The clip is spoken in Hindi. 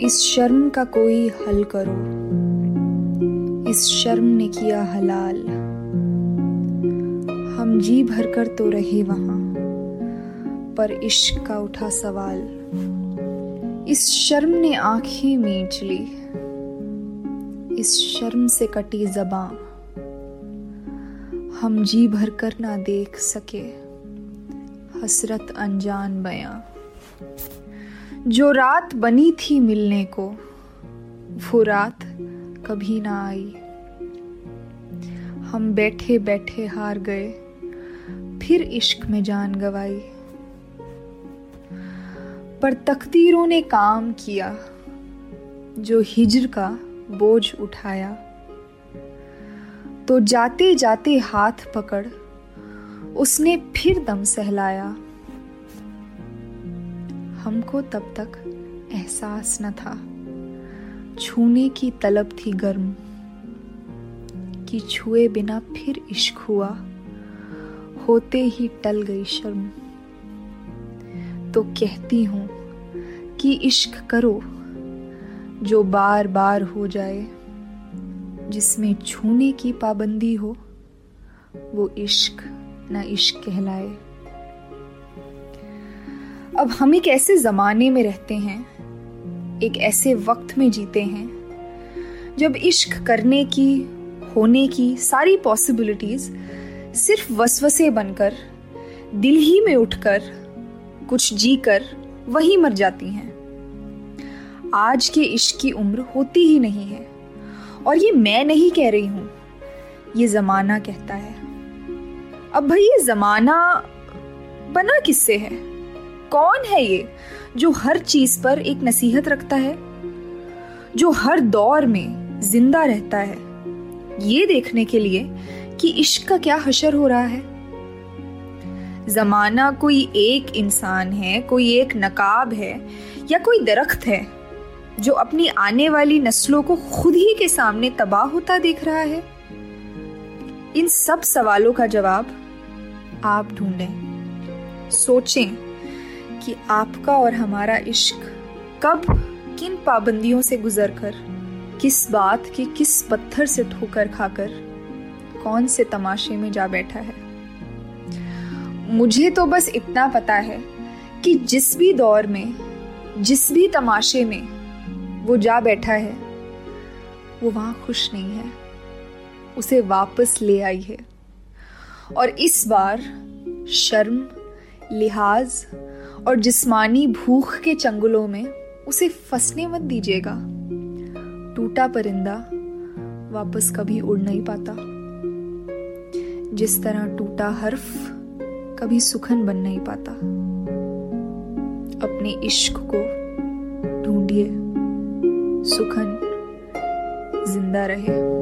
इस शर्म का कोई हल करो। इस शर्म ने किया हलाल। हम जी भर कर तो रहे वहाँ, पर इश्क का उठा सवाल। इस शर्म ने आँखें मीच ली। इस शर्म से कटी जबां हम जी भर कर ना देख सके। हसरत अनजान बयां जो रात बनी थी मिलने को, वो रात कभी ना आई। हम बैठे बैठे हार गए, फिर इश्क में जान गवाई। पर तकदीरों ने काम किया, जो हिजर का बोझ उठाया। तो जाते जाते हाथ पकड़, उसने फिर दम सहलाया। हमको तब तक एहसास न था। छूने की तलब थी गर्म, कि छुए बिना फिर इश्क हुआ। होते ही टल गई शर्म। तो कहती हूँ कि इश्क करो, जो बार बार हो जाए। जिसमें छूने की पाबंदी हो, वो इश्क ना इश्क कहलाए। अब हम एक ऐसे जमाने में रहते हैं, एक ऐसे वक्त में जीते हैं, जब इश्क करने की, होने की सारी पॉसिबिलिटीज सिर्फ़ वसवसे बनकर, दिल ही में उठकर, कुछ जीकर वही मर जाती हैं। आज के इश्क की उम्र होती ही नहीं है, और ये मैं नहीं कह रही हूँ, ये जमाना कहता है। अब भाई ये जमाना बना किससे है? कौन है ये जो हर चीज़ पर एक नसीहत रखता है? जो हर दौर में ज़िंदा रहता है? ये देखने के लिए कि इश्क का क्या हशर हो रहा है। जमाना कोई एक इंसान है, कोई एक नकाब है, या कोई दरख्त है, जो अपनी आने वाली नस्लों को खुद ही के सामने तबाह होता देख रहा है? इन सब सवालों का जवाब आप ढूंढें। सोचें कि आपका और हमारा इश्क कब, किन पाबंदियों से गुजरकर, किस बात के किस पत्थर से ठोकर खाकर, कौन से तमाशे में जा बैठा है? मुझे तो बस इतना पता है कि जिस भी दौर में, जिस भी तमाशे में वो जा बैठा है, वो वहाँ खुश नहीं है। उसे वापस ले आई है। और इस बार शर्म, लिहाज और जिस्मानी भूख के चंगुलों में उसे फंसने मत दीजिएगा। टूटा परिंदा वापस कभी उड़ नहीं पाता। जिस तरह टूटा हर्फ, कभी सुखन बन नहीं पाता। अपने इश्क को ढूंढिए, सुखन ज़िंदा रहे।